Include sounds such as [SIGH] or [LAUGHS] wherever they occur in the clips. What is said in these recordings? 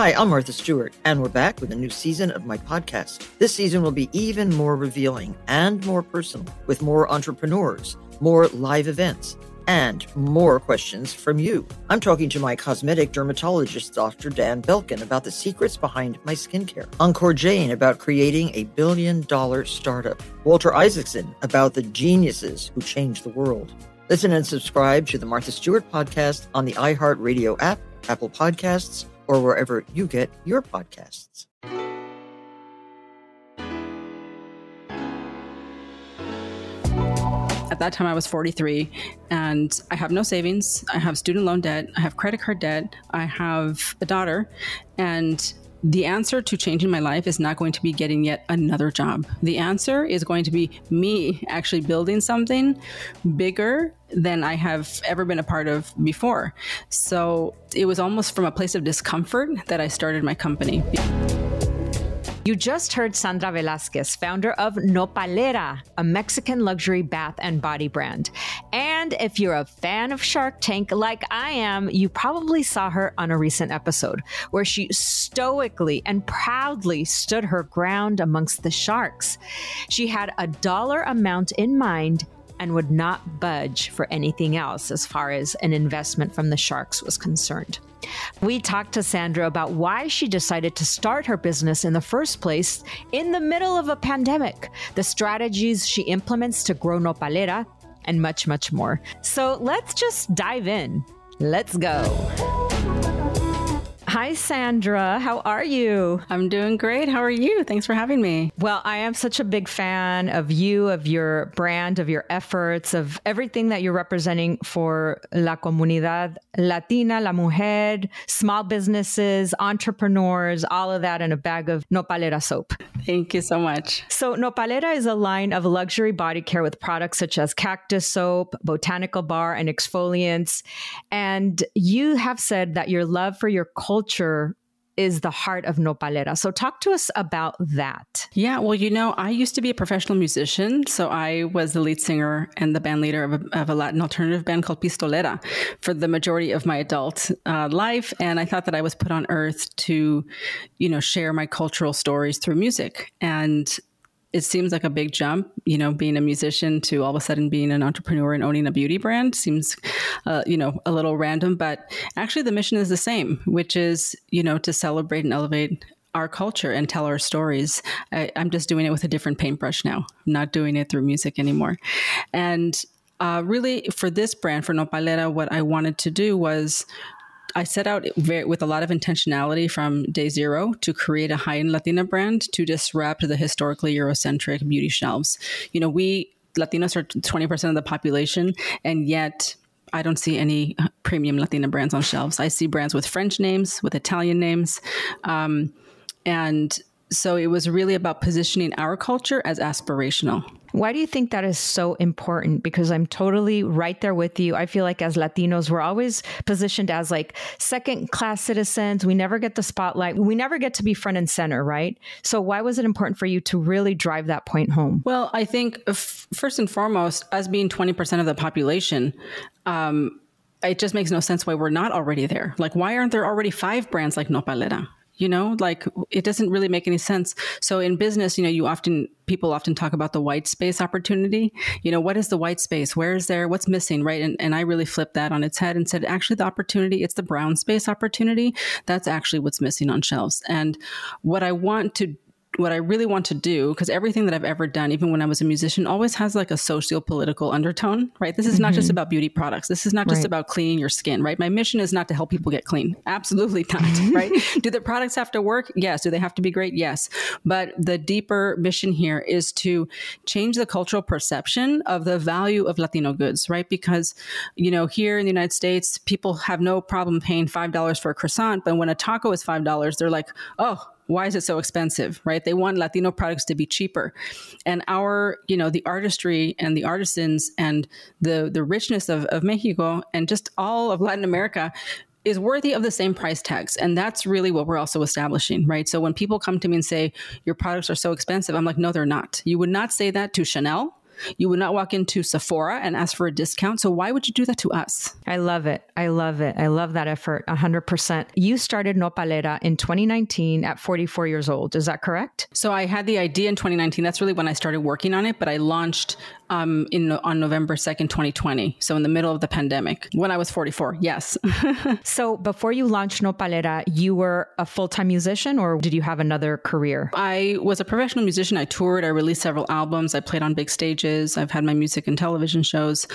Hi, I'm Martha Stewart, and we're back with a new season of my podcast. This season will be even more revealing and more personal, with more entrepreneurs, more live events, and more questions from you. I'm talking to my cosmetic dermatologist, Dr. Dan Belkin, about the secrets behind my skincare. Ankur Jain about creating a billion dollar startup. Walter Isaacson about the geniuses who changed the world. Listen and subscribe to the Martha Stewart podcast on the iHeartRadio app, Apple Podcasts, or wherever you get your podcasts. At that time, I was 43 and I have no savings. I have student loan debt. I have credit card debt. I have a daughter. And the answer to changing my life is not going to be getting yet another job. The answer is going to be me actually building something bigger than I have ever been a part of before. So it was almost from a place of discomfort that I started my company. You just heard Sandra Velasquez, founder of Nopalera, a Mexican luxury bath and body brand. And if you're a fan of Shark Tank like I am, you probably saw her on a recent episode where she stoically and proudly stood her ground amongst the sharks. She had a dollar amount in mind and would not budge for anything else as far as an investment from the sharks was concerned. We talked to Sandra about why she decided to start her business in the first place in the middle of a pandemic, the strategies she implements to grow Nopalera, and much, much more. So let's just dive in. Let's go. Hi, Sandra. How are you? I'm doing great. How are you? Thanks for having me. Well, I am such a big fan of you, of your brand, of your efforts, of everything that you're representing for La Comunidad Latina, La Mujer, small businesses, entrepreneurs, all of that in a bag of Nopalera soap. Thank you so much. So, Nopalera is a line of luxury body care with products such as cactus soap, botanical bar, and exfoliants. And you have said that your love for your culture culture is the heart of Nopalera. So, talk to us about that. Yeah, well, you know, I used to be a professional musician. So, I was the lead singer and the band leader of a, of a Latin alternative band called Pistolera for the majority of my adult uh, life. And I thought that I was put on earth to, you know, share my cultural stories through music. And it seems like a big jump, you know, being a musician to all of a sudden being an entrepreneur and owning a beauty brand seems, uh, you know, a little random. But actually, the mission is the same, which is, you know, to celebrate and elevate our culture and tell our stories. I, am just doing it with a different paintbrush now, I'm not doing it through music anymore. And uh, really, for this brand, for Nopalera, what I wanted to do was I set out very, with a lot of intentionality from day zero to create a high end Latina brand to disrupt the historically Eurocentric beauty shelves. You know, we Latinos are 20% of the population, and yet I don't see any premium Latina brands on shelves. I see brands with French names, with Italian names. Um, and so it was really about positioning our culture as aspirational. Why do you think that is so important? Because I'm totally right there with you. I feel like as Latinos, we're always positioned as like second class citizens. We never get the spotlight. We never get to be front and center, right? So why was it important for you to really drive that point home? Well, I think f- first and foremost, us being 20% of the population, um, it just makes no sense why we're not already there. Like, why aren't there already five brands like Nopalera? You know, like it doesn't really make any sense. So in business, you know, you often people often talk about the white space opportunity. You know, what is the white space? Where is there? What's missing? Right? And and I really flipped that on its head and said, actually, the opportunity it's the brown space opportunity. That's actually what's missing on shelves. And what I want to what I really want to do, because everything that I've ever done, even when I was a musician, always has like a socio political undertone, right? This is mm-hmm. not just mm-hmm. about beauty products. This is not just right. about cleaning your skin, right? My mission is not to help people get clean. Absolutely [LAUGHS] not, right? do the products have to work? Yes. Do they have to be great? Yes. But the deeper mission here is to change the cultural perception of the value of Latino goods, right? Because, you know, here in the United States, people have no problem paying $5 for a croissant, but when a taco is $5, they're like, oh, why is it so expensive right they want latino products to be cheaper and our you know the artistry and the artisans and the the richness of, of mexico and just all of latin america is worthy of the same price tags. And that's really what we're also establishing, right? So when people come to me and say, your products are so expensive, I'm like, no, they're not. You would not say that to Chanel you would not walk into Sephora and ask for a discount. So why would you do that to us? I love it. I love it. I love that effort 100%. You started Nopalera in 2019 at 44 years old. Is that correct? So I had the idea in 2019. That's really when I started working on it, but I launched um, in on November 2nd, 2020. So in the middle of the pandemic when I was 44. Yes. [LAUGHS] so before you launched Nopalera, you were a full-time musician or did you have another career? I was a professional musician. I toured. I released several albums. I played on big stages. I've had my music and television shows,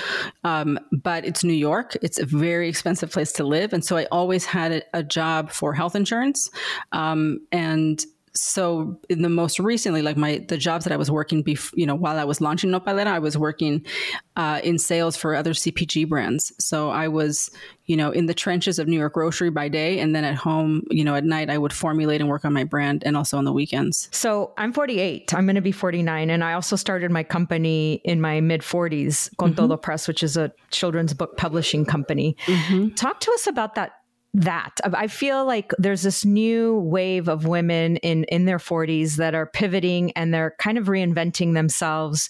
um, but it's New York. It's a very expensive place to live, and so I always had a, a job for health insurance, um, and so in the most recently, like my the jobs that I was working, before you know, while I was launching Nopalera, I was working uh, in sales for other CPG brands. So I was, you know, in the trenches of New York grocery by day, and then at home, you know, at night I would formulate and work on my brand, and also on the weekends. So I'm 48. I'm going to be 49, and I also started my company in my mid 40s, Con mm-hmm. Todo Press, which is a children's book publishing company. Mm-hmm. Talk to us about that that. I feel like there's this new wave of women in in their 40s that are pivoting and they're kind of reinventing themselves.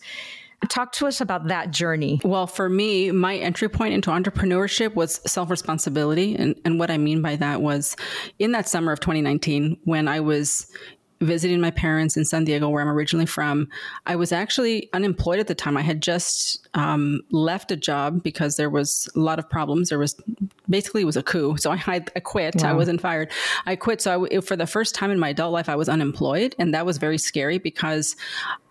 Talk to us about that journey. Well, for me, my entry point into entrepreneurship was self responsibility. And, and what I mean by that was in that summer of 2019, when I was visiting my parents in San Diego, where I'm originally from, I was actually unemployed at the time. I had just um, left a job because there was a lot of problems. There was basically it was a coup, so [LAUGHS] I, I quit. Wow. I wasn't fired. I quit. So I, for the first time in my adult life, I was unemployed, and that was very scary because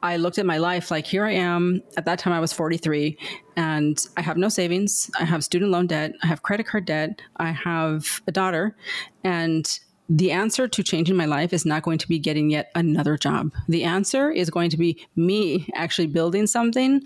I looked at my life like here I am. At that time, I was 43, and I have no savings. I have student loan debt. I have credit card debt. I have a daughter, and the answer to changing my life is not going to be getting yet another job. The answer is going to be me actually building something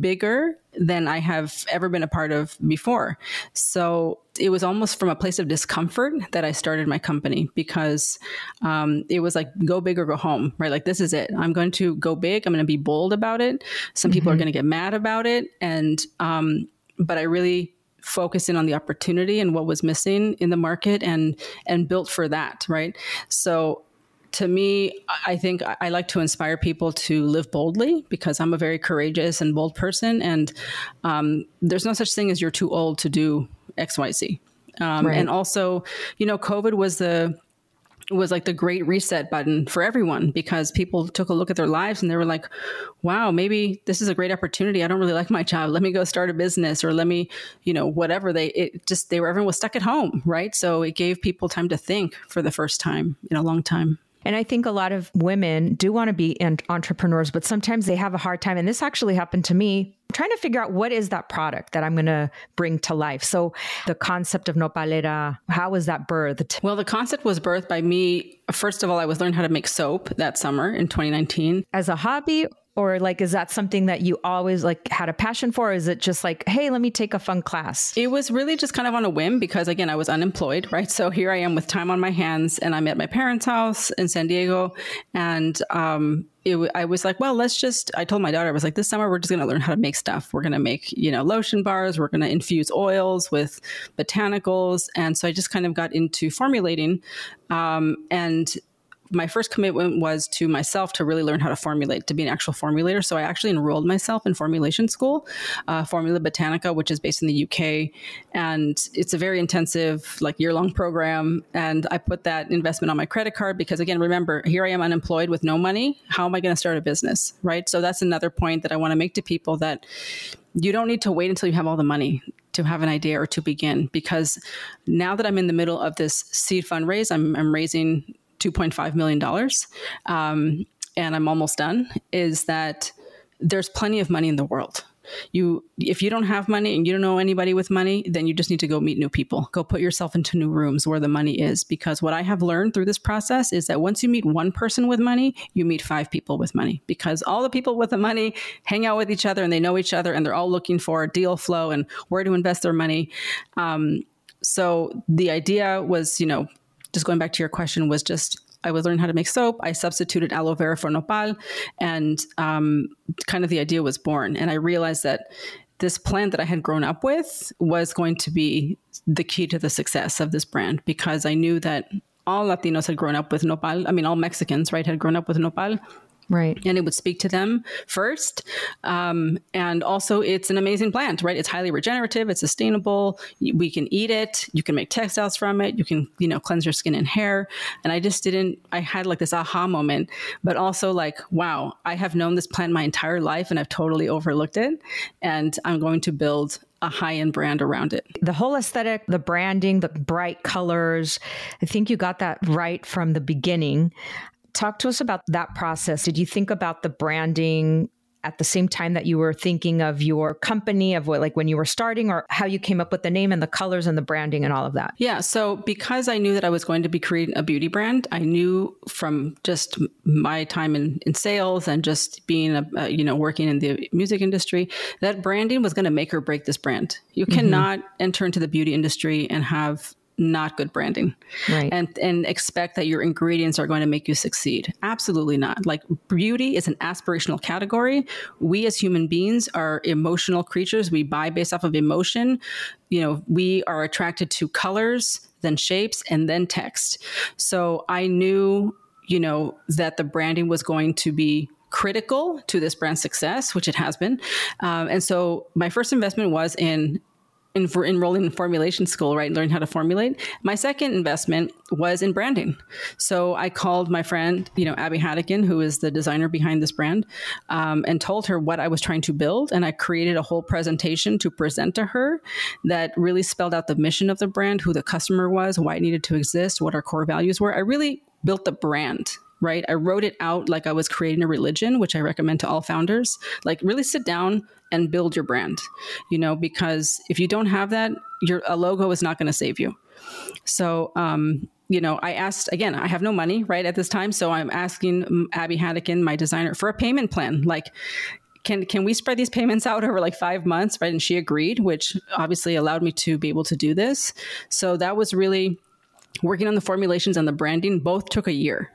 bigger than I have ever been a part of before. So it was almost from a place of discomfort that I started my company because um, it was like go big or go home, right? Like this is it. I'm going to go big. I'm going to be bold about it. Some mm-hmm. people are mm-hmm. going to get mad about it, and um, but I really focused in on the opportunity and what was missing in the market and and built for that right so to me i think i like to inspire people to live boldly because i'm a very courageous and bold person and um, there's no such thing as you're too old to do xyz um, right. and also you know covid was the was like the great reset button for everyone because people took a look at their lives and they were like, wow, maybe this is a great opportunity. I don't really like my job. Let me go start a business or let me, you know, whatever they, it just, they were, everyone was stuck at home, right? So it gave people time to think for the first time in a long time. And I think a lot of women do want to be entrepreneurs, but sometimes they have a hard time. And this actually happened to me trying to figure out what is that product that I'm going to bring to life. So the concept of nopalera, how was that birthed? Well, the concept was birthed by me First of all, I was learning how to make soap that summer in 2019. As a hobby or like is that something that you always like had a passion for or is it just like hey let me take a fun class it was really just kind of on a whim because again i was unemployed right so here i am with time on my hands and i'm at my parents house in san diego and um, it, I was like, well, let's just. I told my daughter, I was like, this summer we're just going to learn how to make stuff. We're going to make, you know, lotion bars. We're going to infuse oils with botanicals, and so I just kind of got into formulating. Um, and my first commitment was to myself to really learn how to formulate, to be an actual formulator. So I actually enrolled myself in formulation school, uh, Formula Botanica, which is based in the UK, and it's a very intensive, like year long program. And I put that investment on my credit card because, again, remember, here I am unemployed with no money. How am I going to start a business, right? So that's another point that I want to make to people that you don't need to wait until you have all the money to have an idea or to begin because now that I'm in the middle of this seed fundraise, I'm, I'm raising $2.5 million, um, and I'm almost done, is that there's plenty of money in the world. You, if you don't have money and you don't know anybody with money, then you just need to go meet new people. Go put yourself into new rooms where the money is. Because what I have learned through this process is that once you meet one person with money, you meet five people with money. Because all the people with the money hang out with each other and they know each other and they're all looking for deal flow and where to invest their money. Um, so the idea was, you know, just going back to your question, was just I was learning how to make soap. I substituted aloe vera for nopal, and um, kind of the idea was born. And I realized that this plant that I had grown up with was going to be the key to the success of this brand because I knew that all Latinos had grown up with nopal. I mean, all Mexicans, right, had grown up with nopal. Right. And it would speak to them first. Um, and also, it's an amazing plant, right? It's highly regenerative, it's sustainable. We can eat it. You can make textiles from it. You can, you know, cleanse your skin and hair. And I just didn't, I had like this aha moment, but also like, wow, I have known this plant my entire life and I've totally overlooked it. And I'm going to build a high end brand around it. The whole aesthetic, the branding, the bright colors, I think you got that right from the beginning. Talk to us about that process. Did you think about the branding at the same time that you were thinking of your company of what like when you were starting or how you came up with the name and the colors and the branding and all of that yeah so because i knew that i was going to be creating a beauty brand i knew from just my time in, in sales and just being a, uh, you know working in the music industry that branding was going to make or break this brand you mm-hmm. cannot enter into the beauty industry and have not good branding. Right. and and expect that your ingredients are going to make you succeed. Absolutely not. Like beauty is an aspirational category. We as human beings are emotional creatures. We buy based off of emotion. You know we are attracted to colors then shapes and then text. So i knew you know that the branding was going to be critical to this brand success, which it has been. Um, and so my first investment was in in, for enrolling in formulation school, right? Learn how to formulate. My second investment was in branding. So I called my friend, you know, Abby Haddocken, who is the designer behind this brand, um, and told her what I was trying to build. And I created a whole presentation to present to her that really spelled out the mission of the brand, who the customer was, why it needed to exist, what our core values were. I really built the brand right? I wrote it out like I was creating a religion, which I recommend to all founders. Like, really sit down and build your brand, you know, because if you don't have that, your a logo is not going to save you. So, um, you know, I asked again, I have no money right at this time. So I'm asking Abby Haddocken, my designer, for a payment plan. Like, can can we spread these payments out over like five months right and she agreed which obviously allowed me to be able to do this so that was really working on the formulations and the branding both took a year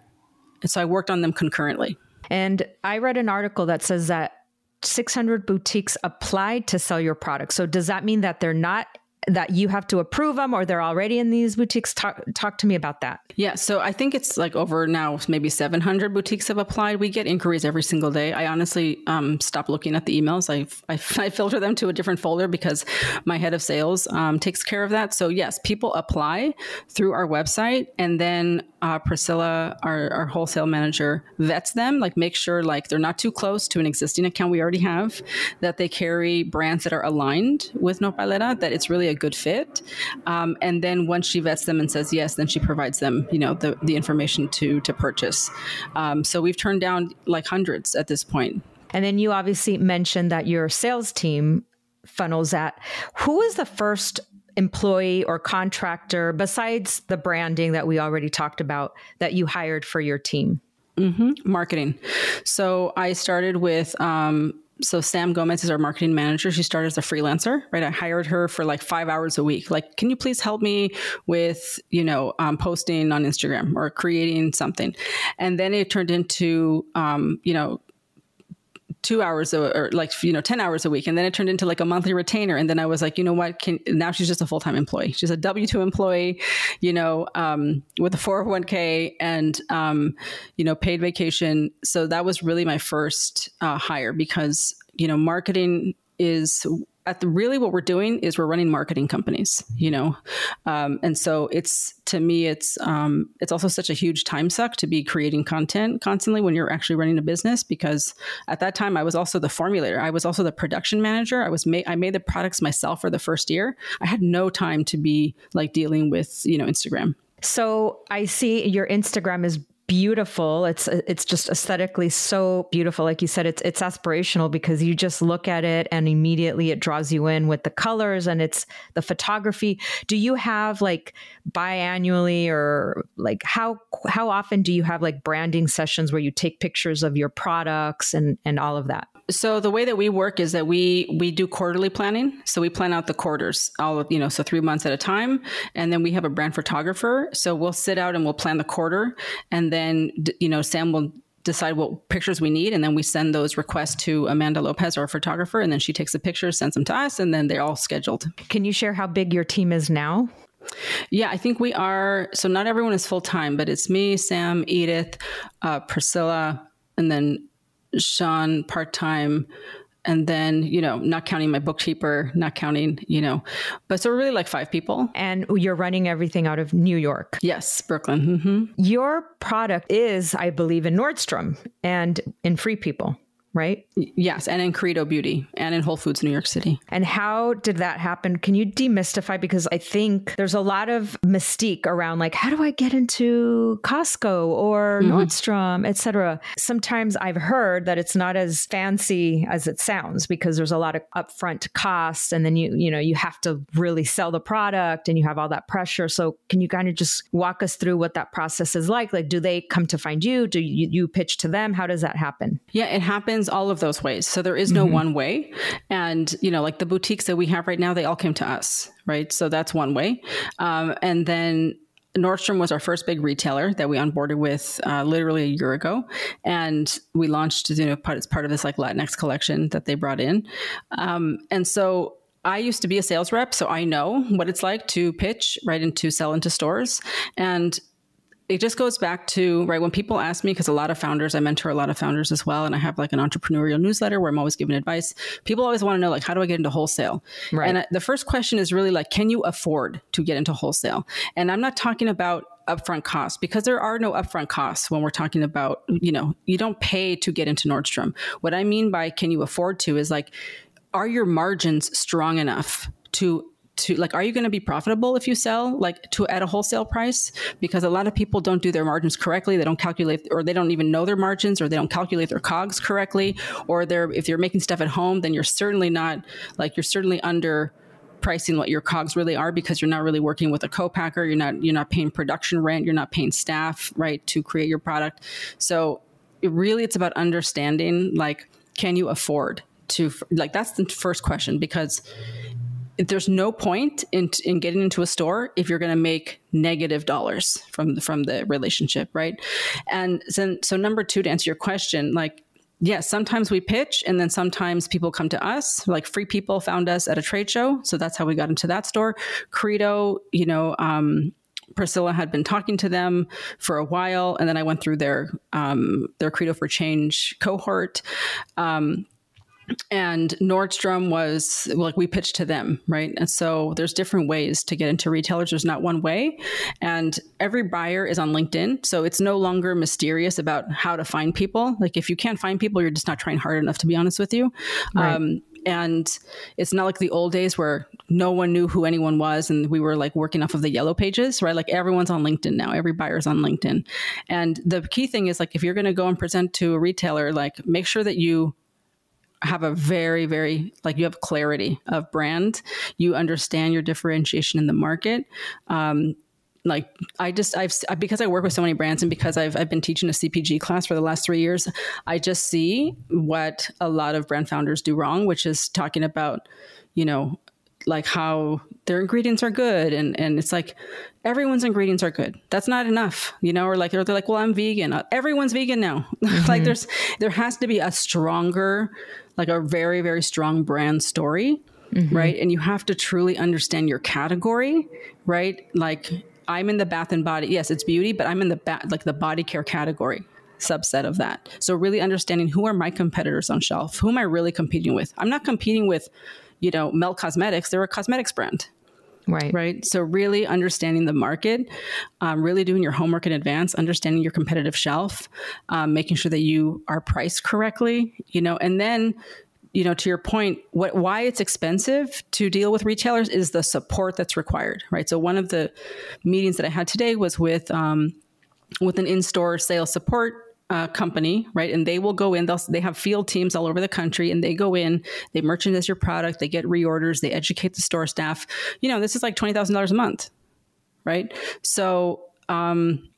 and so i worked on them concurrently and i read an article that says that 600 boutiques applied to sell your product. So does that mean that they're not that you have to approve them or they're already in these boutiques? Talk talk to me about that. Yeah so i think it's like over now maybe 700 boutiques have applied. We get inquiries every single day. I honestly um, stop looking at the emails. I, I, [LAUGHS] I, filter them to a different folder because my head of sales um, takes care of that. So yes people apply through our website and then uh, priscilla our, our wholesale manager vets them like make sure like they're not too close to an existing account we already have that they carry brands that are aligned with nopalera that it's really a good fit. Um, and then once she vets them and says yes, then she provides them, you know, the, the information to to purchase. Um, so we've turned down like hundreds at this point. And then you obviously mentioned that your sales team funnels at. Who is the first employee or contractor besides the branding that we already talked about that you hired for your team? Mm-hmm. Marketing. So I started with um, so Sam Gomez is our marketing manager. She started as a freelancer, right? I hired her for like five hours a week. Like, can you please help me with, you know, um, posting on Instagram or creating something? And then it turned into, um, you know, two hours or like you know 10 hours a week. And then it turned into like a monthly retainer. And then i was like you know what? Can now she's just a full-time employee. She's a w2 employee you know um, with a 401k and um, you know paid vacation. So that was really my first uh, hire because you know marketing is at the really what we're doing is we're running marketing companies you know? Um, and so it's to me it's um, it's also such a huge time suck to be creating content constantly when you're actually running a business because at that time i was also the formulator. I was also the production manager. I was ma- i made the products myself for the first year. I had no time to be like dealing with you know instagram. So I see your Instagram is beautiful. It's it's just aesthetically so beautiful. Like you said, it's it's aspirational because you just look at it and immediately it draws you in with the colors and it's the photography. Do you have like biannually or like how how often do you have like branding sessions where you take pictures of your products and and all of that? So the way that we work is that we we do quarterly planning. So we plan out the quarters, all of, you know, so three months at a time, and then we have a brand photographer. So we'll sit out and we'll plan the quarter, and then you know Sam will decide what pictures we need, and then we send those requests to Amanda Lopez, our photographer, and then she takes the pictures, sends them to us, and then they're all scheduled. Can you share how big your team is now? Yeah, I think we are. So not everyone is full time, but it's me, Sam, Edith, uh, Priscilla, and then Sean part time. And then, you know, not counting my bookkeeper, not counting, you know, but so really like five people. And you're running everything out of New York. Yes, Brooklyn. Mm-hmm. Your product is, I believe, in Nordstrom and in Free People right? Yes, and in Credo Beauty and in Whole Foods New York City. And how did that happen? Can you demystify because I think there's a lot of mystique around like how do I get into Costco or mm-hmm. Nordstrom, etc. Sometimes I've heard that it's not as fancy as it sounds because there's a lot of upfront costs and then you you know you have to really sell the product and you have all that pressure. So can you kind of just walk us through what that process is like? Like do they come to find you? Do you, you pitch to them? How does that happen? Yeah, it happens all of those ways. So there is no mm-hmm. one way. And, you know, like the boutiques that we have right now, they all came to us, right? So that's one way. Um, and then Nordstrom was our first big retailer that we onboarded with uh, literally a year ago, and we launched you know part, as part of this like Latinx collection that they brought in, um, and so. I used to be a sales rep, so I know what it's like to pitch right and to sell into stores. And it just goes back to right when people ask me because a lot of founders i mentor a lot of founders as well and i have like an entrepreneurial newsletter where i'm always giving advice people always want to know like how do i get into wholesale? Right. and I, the first question is really like can you afford to get into wholesale? And i'm not talking about upfront costs because there are no upfront costs when we're talking about you know you don't pay to get into nordstrom. What i mean by can you afford to is like are your margins strong enough to to like are you going to be profitable if you sell like to at a wholesale price? Because a lot of people don't do their margins correctly. They don't calculate or they don't even know their margins or they don't calculate their cogs correctly. Or they're if you're making stuff at home then you're certainly not like you're certainly under pricing what your cogs really are because you're not really working with a co-packer. You're not you're not paying production rent. You're not paying staff right to create your product. So it really it's about understanding like can you afford to like that's the first question because there's no point in in getting into a store if you're going to make negative dollars from the, from the relationship, right? And so, so number two, to answer your question, like yes, sometimes we pitch and then sometimes people come to us. Like free people found us at a trade show. So that's how we got into that store. Credo, you know, um, Priscilla had been talking to them for a while, and then I went through their um, their Credo for Change cohort. Um, and Nordstrom was like we pitched to them, right? And so there's different ways to get into retailers. There's not one way, and every buyer is on LinkedIn, so it's no longer mysterious about how to find people. Like if you can't find people, you're just not trying hard enough. To be honest with you, right. um, and it's not like the old days where no one knew who anyone was and we were like working off of the yellow pages right like everyone's on linkedin now every buyer's on linkedin and the key thing is like if you're going to go and present to a retailer like make sure that you have a very very like you have clarity of brand. You understand your differentiation in the market. Um, like I just I've because I work with so many brands and because I've I've been teaching a CPG class for the last 3 years I just see what a lot of brand founders do wrong which is talking about you know like how their ingredients are good. And and it's like everyone's ingredients are good. That's not enough you know? Or like they're, they're like well i'm vegan. Uh, everyone's vegan now. [LAUGHS] Mm-hmm. like there's there has to be a stronger like a very very strong brand story mm-hmm. right and you have to truly understand your category right like I'm in the bath and body. Yes, it's beauty, but I'm in the ba- like the body care category subset of that. So really understanding who are my competitors on shelf? Who am I really competing with? I'm not competing with, you know, Mel Cosmetics. They're a cosmetics brand. Right. Right. So, really understanding the market, um, really doing your homework in advance, understanding your competitive shelf, um, making sure that you are priced correctly, you know, and then you know, to your point, what why it's expensive to deal with retailers is the support that's required, right? So one of the meetings that I had today was with um, with an in-store sales support uh, company, right? And they will go in. They'll they have field teams all over the country, and they go in. They merchandise your product. They get reorders. They educate the store staff. You know, this is like twenty thousand dollars a month, right? So. Um,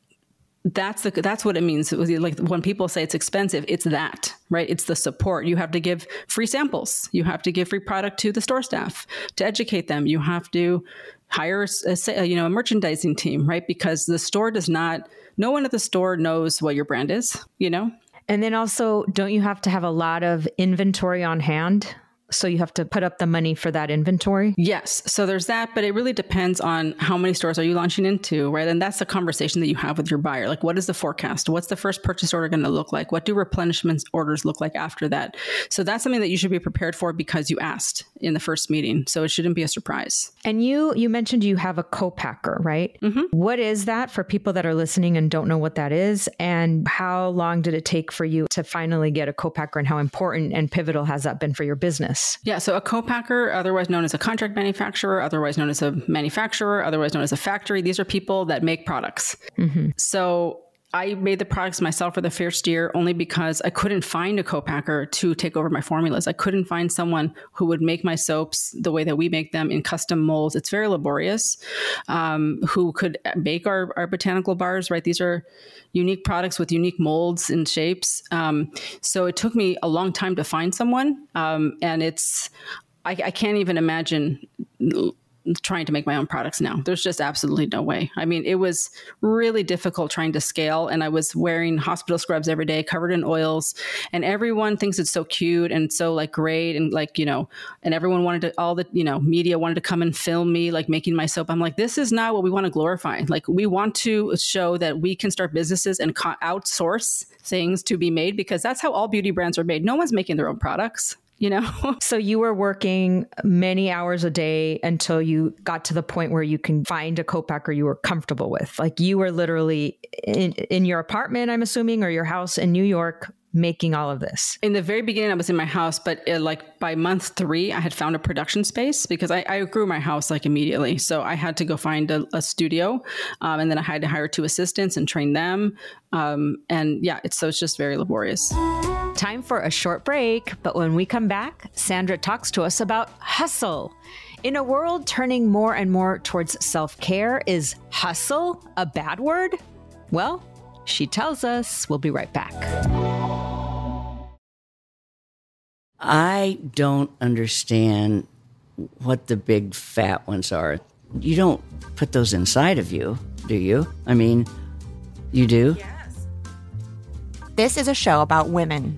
that's the that's what it means. Like when people say it's expensive, it's that, right? It's the support. You have to give free samples. You have to give free product to the store staff to educate them. You have to hire a, you know a merchandising team, right? Because the store does not. No one at the store knows what your brand is. You know. And then also, don't you have to have a lot of inventory on hand? So you have to put up the money for that inventory? Yes. So there's that, but it really depends on how many stores are you launching into, right? And that's the conversation that you have with your buyer. Like what is the forecast? What's the first purchase order going to look like? What do replenishment orders look like after that? So that's something that you should be prepared for because you asked in the first meeting. So it shouldn't be a surprise. And you you mentioned you have a co-packer, right? Mm-hmm. What is that for people that are listening and don't know what that is? And how long did it take for you to finally get a co-packer and how important and pivotal has that been for your business? Yeah, so a co-packer, otherwise known as a contract manufacturer, otherwise known as a manufacturer, otherwise known as a factory, these are people that make products. Mm-hmm. So I made the products myself for the first year only because I couldn't find a co-packer to take over my formulas. I couldn't find someone who would make my soaps the way that we make them in custom molds. It's very laborious. Um, who could bake our, our botanical bars, right? These are unique products with unique molds and shapes. Um, so it took me a long time to find someone. Um, and it's, I, I can't even imagine trying to make my own products now. There's just absolutely no way. I mean, it was really difficult trying to scale, and I was wearing hospital scrubs every day, covered in oils, and everyone thinks it's so cute and so like great, and like you know, and everyone wanted to, all the you know, media wanted to come and film me like making my soap. I'm like, this is not what we want to glorify. Like, we want to show that we can start businesses and co- outsource things to be made because that's how all beauty brands are made. No one's making their own products you know? [LAUGHS] so you were working many hours a day until you got to the point where you can find a co-packer you were comfortable with. Like you were literally in, in your apartment, I'm assuming, or your house in New York making all of this? In the very beginning, I was in my house, but uh, like by month three, I had found a production space because I, I grew my house like immediately. So I had to go find a, a studio, um, and then I had to hire two assistants and train them. Um, and yeah, it's so it's just very laborious. Time for a short break, but when we come back, Sandra talks to us about hustle. In a world turning more and more towards self care, is hustle a bad word? Well, she tells us. We'll be right back. I don't understand what the big fat ones are. You don't put those inside of you, do you? I mean, you do? Yes. This is a show about women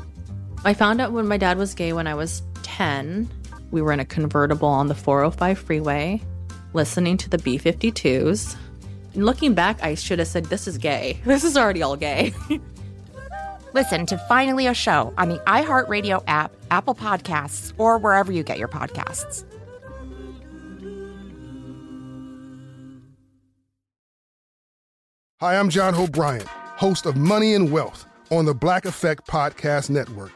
I found out when my dad was gay when I was 10. We were in a convertible on the 405 freeway, listening to the B 52s. Looking back, I should have said, This is gay. [LAUGHS] This is already all gay. [LAUGHS] Listen to Finally a Show on the iHeartRadio app, Apple Podcasts, or wherever you get your podcasts. Hi, I'm John Hope Bryant, host of Money and Wealth on the Black Effect Podcast Network.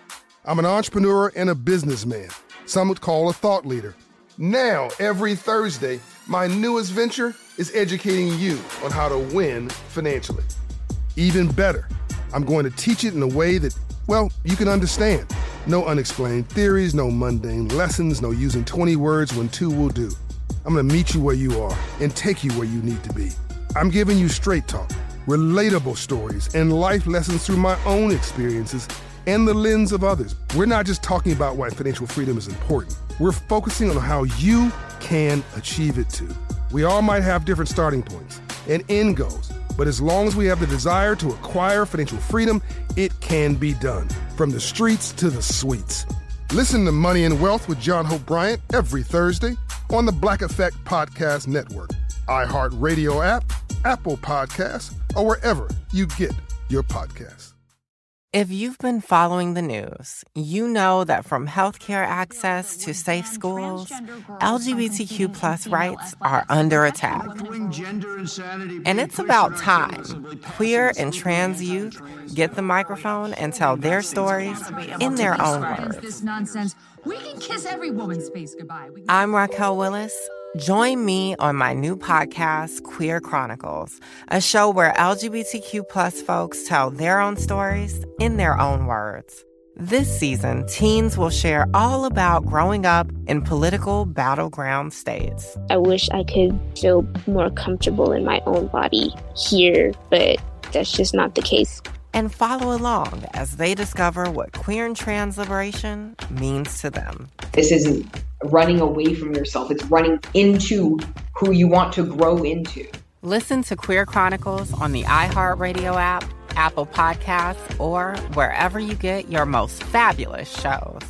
I'm an entrepreneur and a businessman, some would call a thought leader. Now, every Thursday, my newest venture is educating you on how to win financially. Even better, I'm going to teach it in a way that, well, you can understand. No unexplained theories, no mundane lessons, no using 20 words when two will do. I'm going to meet you where you are and take you where you need to be. I'm giving you straight talk, relatable stories, and life lessons through my own experiences and the lens of others. We're not just talking about why financial freedom is important, we're focusing on how you can achieve it too. We all might have different starting points and end goals, but as long as we have the desire to acquire financial freedom, it can be done. From the streets to the suites. Listen to Money and Wealth with John Hope Bryant every Thursday on the Black Effect Podcast Network, iHeartRadio app, Apple Podcasts, or wherever you get your podcasts. If you've been following the news, you know that from healthcare access to safe schools, LGBTQ plus rights are under attack. And it's about time queer and trans youth get the microphone and tell their stories in their own words. We can kiss every woman's face goodbye. I'm Raquel Willis. Join me on my new podcast, Queer Chronicles, a show where LGBTQ plus folks tell their own stories in their own words. This season, teens will share all about growing up in political battleground states. I wish I could feel more comfortable in my own body here, but that's just not the case. And follow along as they discover what queer and trans liberation means to them. This isn't running away from yourself, it's running into who you want to grow into. Listen to Queer Chronicles on the iHeartRadio app, Apple Podcasts, or wherever you get your most fabulous shows.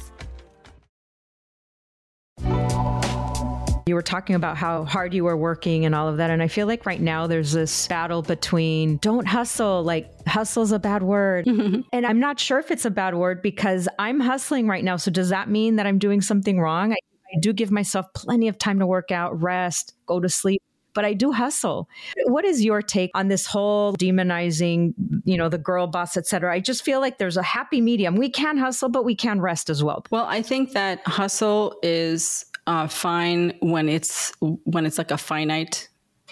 You were talking about how hard you were working and all of that. And I feel like right now there's this battle between don't hustle, like hustle's a bad word. [LAUGHS] Mm-hmm. and I'm not sure if it's a bad word because I'm hustling right now. So does that mean that I'm doing something wrong? I, I do give myself plenty of time to work out, rest, go to sleep but I do hustle. What is your take on this whole demonizing, you know, the girl boss, et cetera? I just feel like there's a happy medium. We can hustle, but we can rest as well. Well, I think that hustle is uh, fine when it's when it's like a finite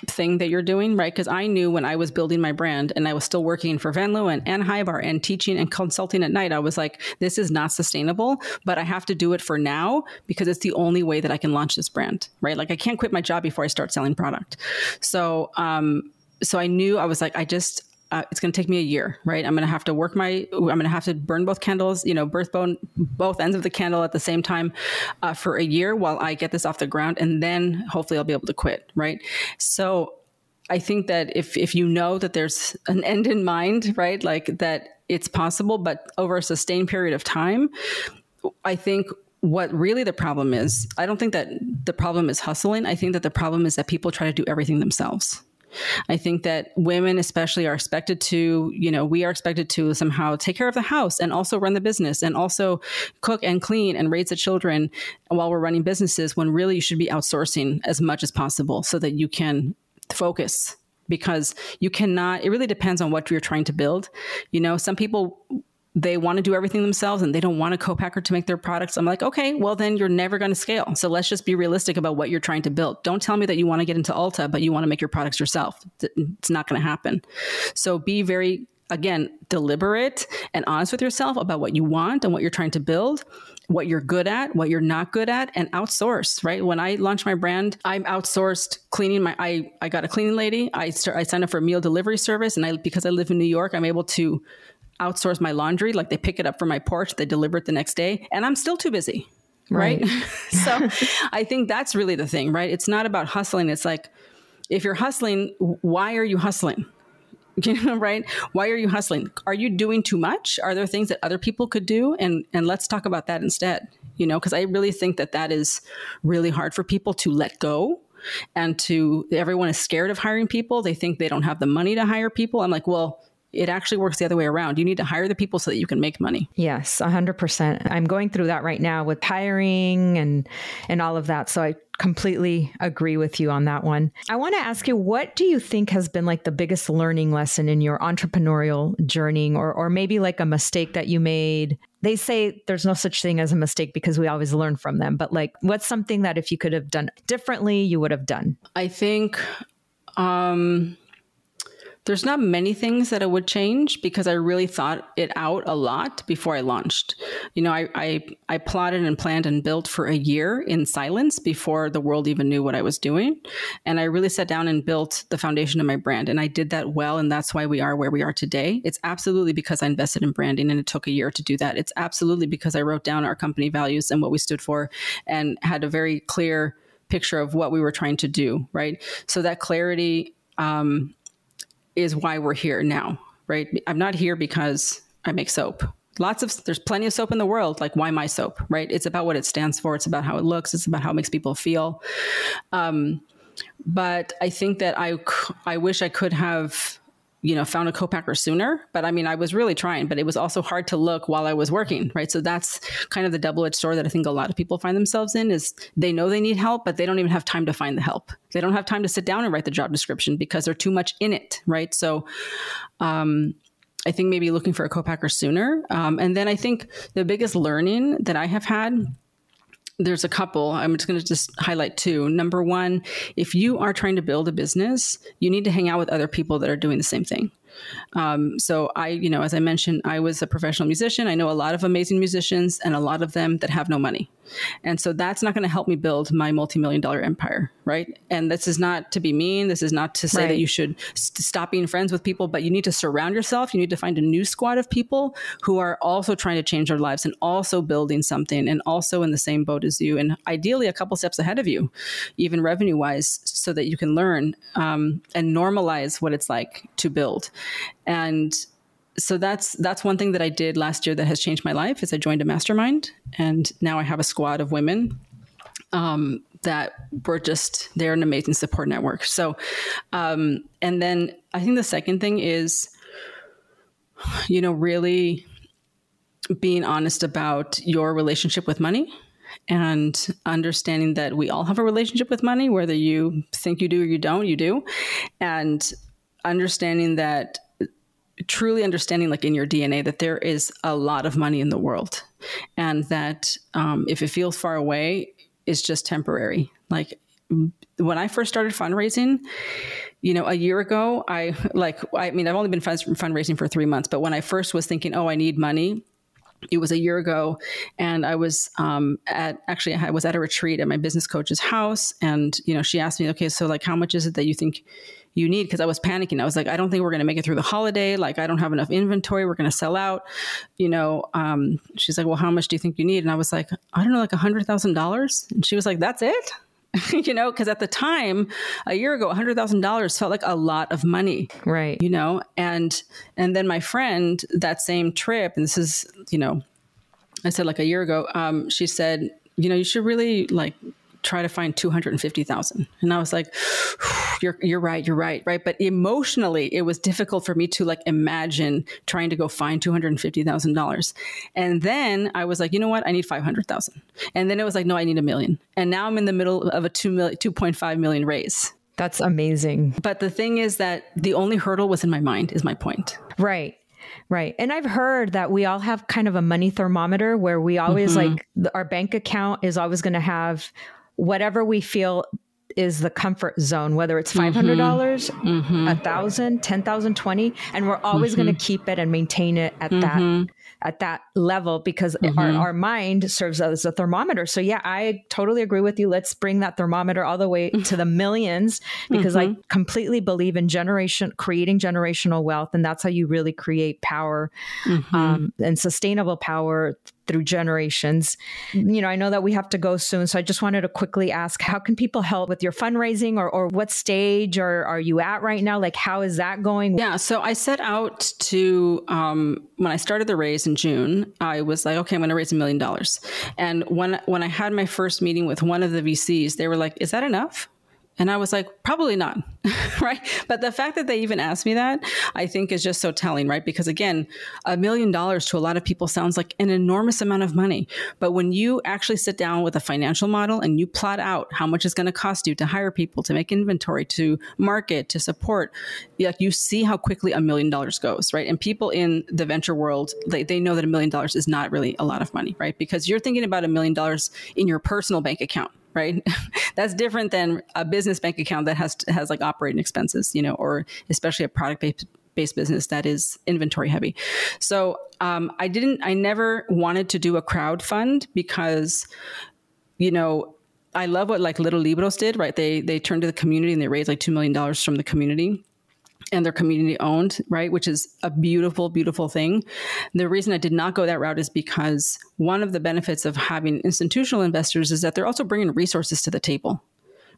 thing that you're doing, right? Because I knew when I was building my brand and I was still working for Van Leeuwen and Hybar and teaching and consulting at night, I was like, this is not sustainable, but I have to do it for now because it's the only way that I can launch this brand, right? Like I can't quit my job before I start selling product. So, um, so I knew I was like, I just, uh, it's going to take me a year, right? I'm going to have to work my, I'm going to have to burn both candles, you know, birth bone, both ends of the candle at the same time uh, for a year while I get this off the ground. And then hopefully I'll be able to quit, right? So I think that if, if you know that there's an end in mind, right? Like that it's possible, but over a sustained period of time, I think what really the problem is, I don't think that the problem is hustling. I think that the problem is that people try to do everything themselves I think that women, especially, are expected to, you know, we are expected to somehow take care of the house and also run the business and also cook and clean and raise the children while we're running businesses when really you should be outsourcing as much as possible so that you can focus because you cannot it really depends on what you're trying to build. You know some people they want to do everything themselves and they don't want a co-packer to make their products i'm like okay well then you're never going to scale. So let's just be realistic about what you're trying to build. Don't tell me that you want to get into ulta but you want to make your products yourself. It's not going to happen. So be very again deliberate and honest with yourself about what you want and what you're trying to build what you're good at what you're not good at and outsource right? When i launched my brand I'm outsourced cleaning my i, I got a cleaning lady. I, start, I signed up for a meal delivery service and i because i live in new york i'm able to outsource my laundry. Like they pick it up from my porch, they deliver it the next day, and I'm still too busy. Right. right? [LAUGHS] so [LAUGHS] I think that's really the thing, right? It's not about hustling. It's like, if you're hustling, why are you hustling? [LAUGHS] You know, right? Why are you hustling? Are you doing too much? Are there things that other people could do? And and let's talk about that instead. You know, because I really think that that is really hard for people to let go and to everyone is scared of hiring people. They think they don't have the money to hire people. I'm like, well, it actually works the other way around. You need to hire the people so that you can make money. Yes, 100%. I'm going through that right now with hiring and and all of that. So I completely agree with you on that one. I want to ask you what do you think has been like the biggest learning lesson in your entrepreneurial journey or or maybe like a mistake that you made? They say there's no such thing as a mistake because we always learn from them, but like what's something that if you could have done differently, you would have done? I think um there's not many things that I would change because I really thought it out a lot before I launched. You know, I, I, I plotted and planned and built for a year in silence before the world even knew what I was doing. And I really sat down and built the foundation of my brand. And I did that well. And that's why we are where we are today. It's absolutely because I invested in branding and it took a year to do that. It's absolutely because I wrote down our company values and what we stood for and had a very clear picture of what we were trying to do, right? So that clarity, um, is why we're here now, right? I'm not here because I make soap. Lots of there's plenty of soap in the world. Like why my soap, right? It's about what it stands for. It's about how it looks. It's about how it makes people feel. Um, but I think that I I wish I could have you know, found a co-packer sooner. But I mean, I was really trying, but it was also hard to look while I was working, right? So that's kind of the double-edged sword that I think a lot of people find themselves in is they know they need help, but they don't even have time to find the help. They don't have time to sit down and write the job description because they're too much in it, right? So um, I think maybe looking for a co-packer sooner. Um, and then I think the biggest learning that I have had there's a couple. I'm just going to just highlight two. Number one, if you are trying to build a business, you need to hang out with other people that are doing the same thing. Um, so I, you know, as I mentioned, I was a professional musician. I know a lot of amazing musicians and a lot of them that have no money. And so that's not going to help me build my multi-million dollar empire, right? And this is not to be mean. This is not to say right. that you should st- stop being friends with people, but you need to surround yourself. You need to find a new squad of people who are also trying to change their lives and also building something and also in the same boat as you and ideally a couple steps ahead of you, even revenue wise, so that you can learn um, and normalize what it's like to build. And so that's that's one thing that I did last year that has changed my life is I joined a mastermind and now I have a squad of women um, that were just they're an amazing support network. So um, and then I think the second thing is you know really being honest about your relationship with money and understanding that we all have a relationship with money whether you think you do or you don't you do and understanding that truly understanding like in your dna that there is a lot of money in the world and that um, if it feels far away it's just temporary. Like when i first started fundraising you know a year ago i like i mean i've only been fundraising for three months but when i first was thinking oh i need money it was a year ago and i was um, at actually i was at a retreat at my business coach's house and you know she asked me okay so like how much is it that you think you need because I was panicking. I was like, I don't think we're going to make it through the holiday. Like, I don't have enough inventory. We're going to sell out. You know, um, she's like, Well, how much do you think you need? And I was like, I don't know, like a hundred thousand dollars. And she was like, That's it. [LAUGHS] you know, because at the time, a year ago, hundred thousand dollars felt like a lot of money, right? You know, and and then my friend that same trip, and this is, you know, I said like a year ago, um, she said, you know, you should really like try to find 250,000. And I was like, [SIGHS] you're, you're right, you're right, right. But emotionally, it was difficult for me to like imagine trying to go find $250,000. And then I was like, you know what? I need 500,000. And then it was like, no, I need a million. And now I'm in the middle of a 2 million, 2.5 million raise. That's amazing. But the thing is that the only hurdle was in my mind, is my point. Right. Right. And I've heard that we all have kind of a money thermometer where we always mm-hmm. like our bank account is always going to have whatever we feel is the comfort zone, whether it's $500, mm-hmm. dollars mm-hmm. a thousand, 10,000, 20, and we're always mm-hmm. going to keep it and maintain it at that mm-hmm. at that level because our, mm-hmm. our mind serves as a thermometer. So yeah, I totally agree with you. Let's bring that thermometer all the way [LAUGHS] to the millions because I completely believe in generation creating generational wealth, and that's how you really create power um, and sustainable power through generations. You know, I know that we have to go soon, so I just wanted to quickly ask how can people help with your fundraising or, or what stage are, are you at right now? Like, how is that going? Yeah, so I set out to, um, when I started the raise in June, I was like, okay, I'm going to raise a million dollars. And when, when I had my first meeting with one of the VCs, they were like, is that enough? And I was like, probably not. [LAUGHS] right. But the fact that they even asked me that, I think is just so telling, right? Because again, a million dollars to a lot of people sounds like an enormous amount of money. But when you actually sit down with a financial model and you plot out how much it's going to cost you to hire people, to make inventory, to market, to support, like you see how quickly a million dollars goes, right? And people in the venture world, they, they know that a million dollars is not really a lot of money, right? Because you're thinking about a million dollars in your personal bank account right? [LAUGHS] That's different than a business bank account that has has like operating expenses, you know, or especially a product based based business that is inventory heavy. So um, I didn't, I never wanted to do a crowd fund because, you know, I love what like Little Libros did, right? They they turned to the community and they raised like two million dollars from the community and they're community owned, right? Which is a beautiful, beautiful thing. The reason I did not go that route is because one of the benefits of having institutional investors is that they're also bringing resources to the table.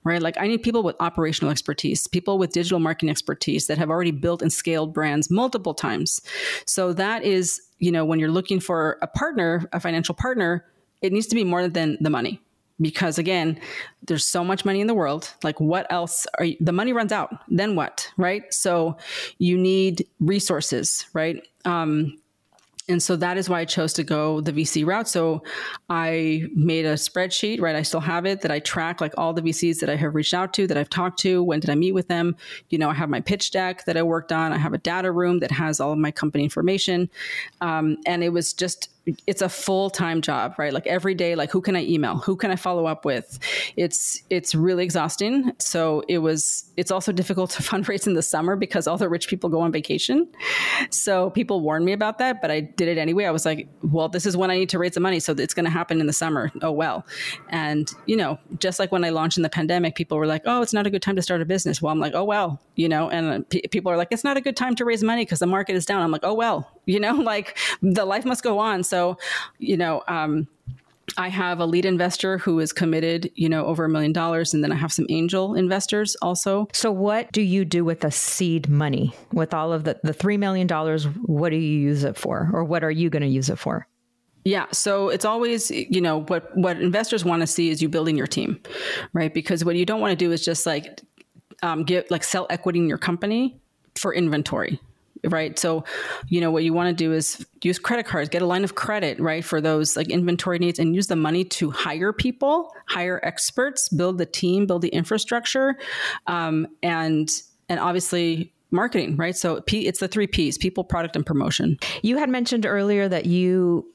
Right. Like I need people with operational expertise, people with digital marketing expertise that have already built and scaled brands multiple times. So that is, you know, when you're looking for a partner, a financial partner, it needs to be more than the money because again there's so much money in the world like what else are you, the money runs out then what right so you need resources right um, and so that is why I chose to go the VC route. So I made a spreadsheet, right? I still have it that I track like all the VCs that I have reached out to, that I've talked to. When did I meet with them? You know, I have my pitch deck that I worked on. I have a data room that has all of my company information. Um, and it was just it's a full-time job right? Like every day like who can i email? Who can i follow up with? It's it's really exhausting. So it was it's also difficult to [LAUGHS] fundraise in the summer because all the rich people go on vacation. So people warned me about that but i did it anyway. I was like well this is when i need to raise the money so it's going to happen in the summer. Oh well. And you know just like when i launched in the pandemic people were like oh it's not a good time to start a business. Well i'm like oh well you know and uh, p- people are like it's not a good time to raise money because the market is down. I'm like oh well you know [LAUGHS] like the life must go on so you know, um, I have a lead investor who is committed, you know, over a million dollars, and then I have some angel investors also. So, what do you do with the seed money? With all of the the three million dollars, what do you use it for, or what are you going to use it for? Yeah, so it's always, you know, what what investors want to see is you building your team, right? Because what you don't want to do is just like um, get like sell equity in your company for inventory, right? So, you know, what you want to do is use credit cards, get a line of credit, right, for those like inventory needs and use the money to hire people, hire experts, build the team, build the infrastructure, um, and and obviously marketing, right? So P, it's the three P's: people, product, and promotion. You had mentioned earlier that you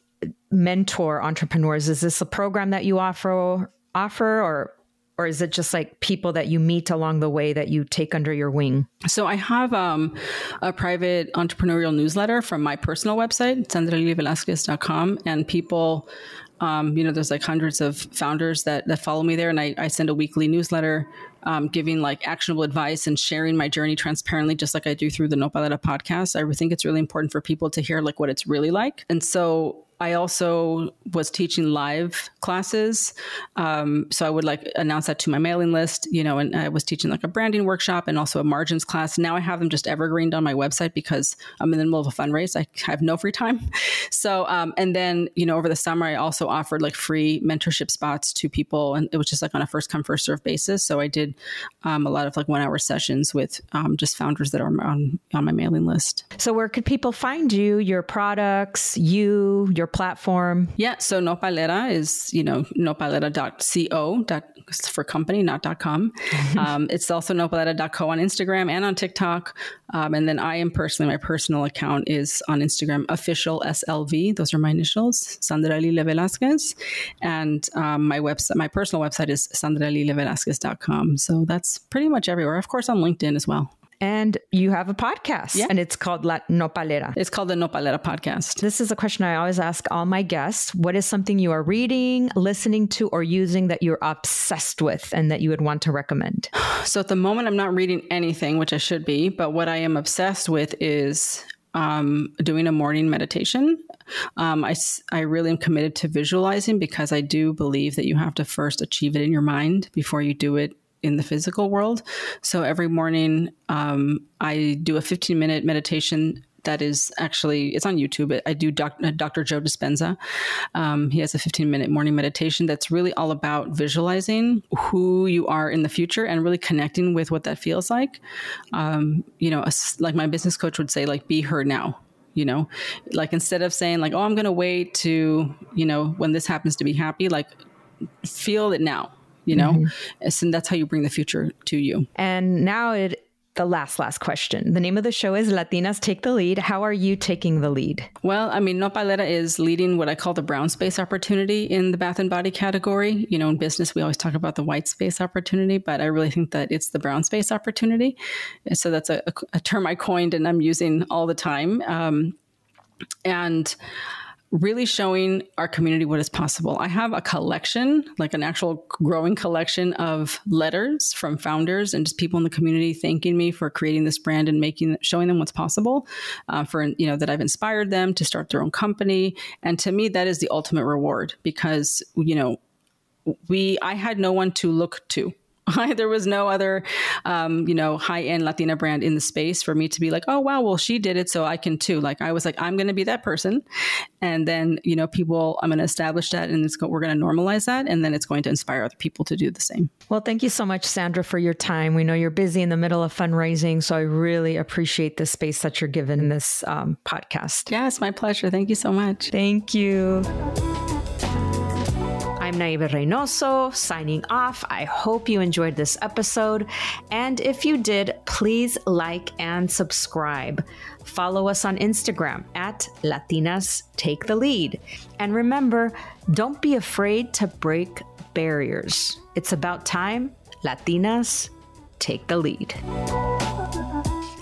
mentor entrepreneurs. Is this a program that you offer offer or or is it just like people that you meet along the way that you take under your wing? So I have um, a private entrepreneurial newsletter from my personal website, sandralilavelasquez.com, and people, um, you know, there's like hundreds of founders that, that follow me there, and I, I send a weekly newsletter um, giving like actionable advice and sharing my journey transparently, just like I do through the Nopalera podcast. I think it's really important for people to hear like what it's really like. And so I also was teaching live classes. Um, so I would like announce that to my mailing list, you know, and I was teaching like a branding workshop and also a margins class. Now I have them just evergreened on my website because I'm in the middle of a fundraise. I have no free time. [LAUGHS] So, um, and then, you know, over the summer, I also offered like free mentorship spots to people and it was just like on a first come, first serve basis. So I did um, a lot of like one hour sessions with um, just founders that are on, on my mailing list. So where could people find you, your products, you, your platform? Yeah. So Nopalera is, you know, nopalera.co for company, not .com. [LAUGHS] um, it's also nopalera.co on Instagram and on TikTok. Um, and then I am personally, my personal account is on Instagram, official SLV. Those are my initials, Sandra Lila Velasquez. And um, my website, my personal website is sandralilavelasquez.com. So that's pretty much everywhere. Of course, on LinkedIn as well and you have a podcast yeah. and it's called La Nopalera. It's called the Nopalera podcast. This is a question I always ask all my guests. What is something you are reading, listening to, or using that you're obsessed with and that you would want to recommend? So at the moment, I'm not reading anything, which I should be, but what I am obsessed with is um, doing a morning meditation. Um, I, I really am committed to visualizing because I do believe that you have to first achieve it in your mind before you do it in the physical world. So every morning, um, I do a 15 minute meditation that is actually it's on YouTube. I do doc, uh, Dr. Joe Dispenza. Um, he has a 15 minute morning meditation that's really all about visualizing who you are in the future and really connecting with what that feels like. Um, you know, like my business coach would say, like be her now. You know, like instead of saying like, oh, I'm going to wait to you know when this happens to be happy, like feel it now you know mm-hmm. and that's how you bring the future to you and now it the last last question. The name of the show is Latinas Take the Lead. How are you taking the lead? Well, I mean, Nopalera is leading what I call the brown space opportunity in the bath and body category. You know, in business, we always talk about the white space opportunity, but I really think that it's the brown space opportunity. So that's a, a term I coined and I'm using all the time. Um, and really showing our community what is possible. I have a collection, like an actual growing collection of letters from founders and just people in the community thanking me for creating this brand and making showing them what's possible. Uh, for you know that I've inspired them to start their own company, and to me that is the ultimate reward because you know we I had no one to look to [LAUGHS] there was no other, um, you know, high end Latina brand in the space for me to be like, oh, wow, well, she did it. So I can too. Like, I was like, I'm going to be that person. And then, you know, people, I'm going to establish that and go, we're going to normalize that. And then it's going to inspire other people to do the same. Well, thank you so much, Sandra, for your time. We know you're busy in the middle of fundraising. So I really appreciate the space that you're given in this um, podcast. Yeah, it's my pleasure. Thank you so much. Thank you. I'm Reynoso signing off. I hope you enjoyed this episode. And if you did, please like and subscribe. Follow us on Instagram at Latinas Take the Lead. And remember, don't be afraid to break barriers. It's about time Latinas take the lead.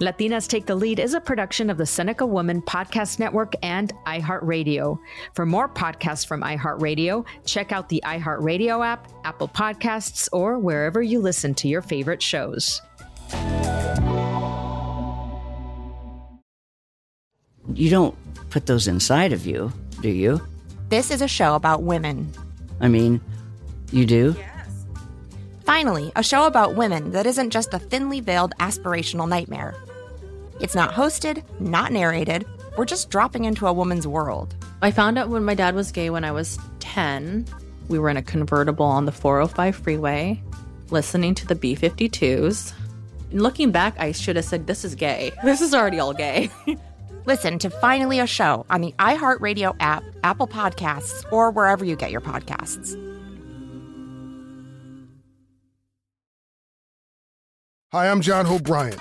Latinas Take the Lead is a production of the Seneca Woman Podcast Network and iHeartRadio. For more podcasts from iHeartRadio, check out the iHeartRadio app, Apple Podcasts, or wherever you listen to your favorite shows. You don't put those inside of you, do you? This is a show about women. I mean, you do? Finally, a show about women that isn't just a thinly veiled aspirational nightmare. It's not hosted, not narrated. We're just dropping into a woman's world. I found out when my dad was gay when I was 10. We were in a convertible on the 405 freeway, listening to the B 52s. Looking back, I should have said, This is gay. [LAUGHS] This is already all gay. [LAUGHS] Listen to Finally a Show on the iHeartRadio app, Apple Podcasts, or wherever you get your podcasts. Hi, I'm John Hope Bryant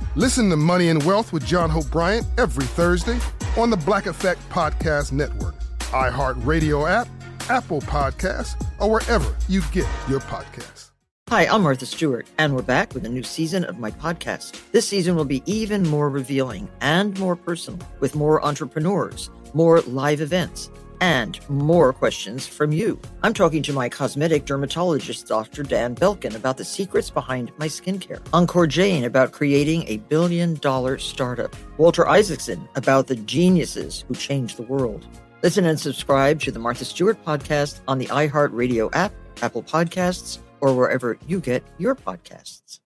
Listen to Money and Wealth with John Hope Bryant every Thursday on the Black Effect Podcast Network, iHeartRadio app, Apple Podcasts, or wherever you get your podcasts. Hi, I'm Martha Stewart, and we're back with a new season of my podcast. This season will be even more revealing and more personal, with more entrepreneurs, more live events and more questions from you. I'm talking to my cosmetic dermatologist, Dr. Dan Belkin, about the secrets behind my skincare. Ankur Jain about creating a billion dollar startup. Walter Isaacson about the geniuses who changed the world. Listen and subscribe to the Martha Stewart podcast on the iHeartRadio app, Apple Podcasts, or wherever you get your podcasts.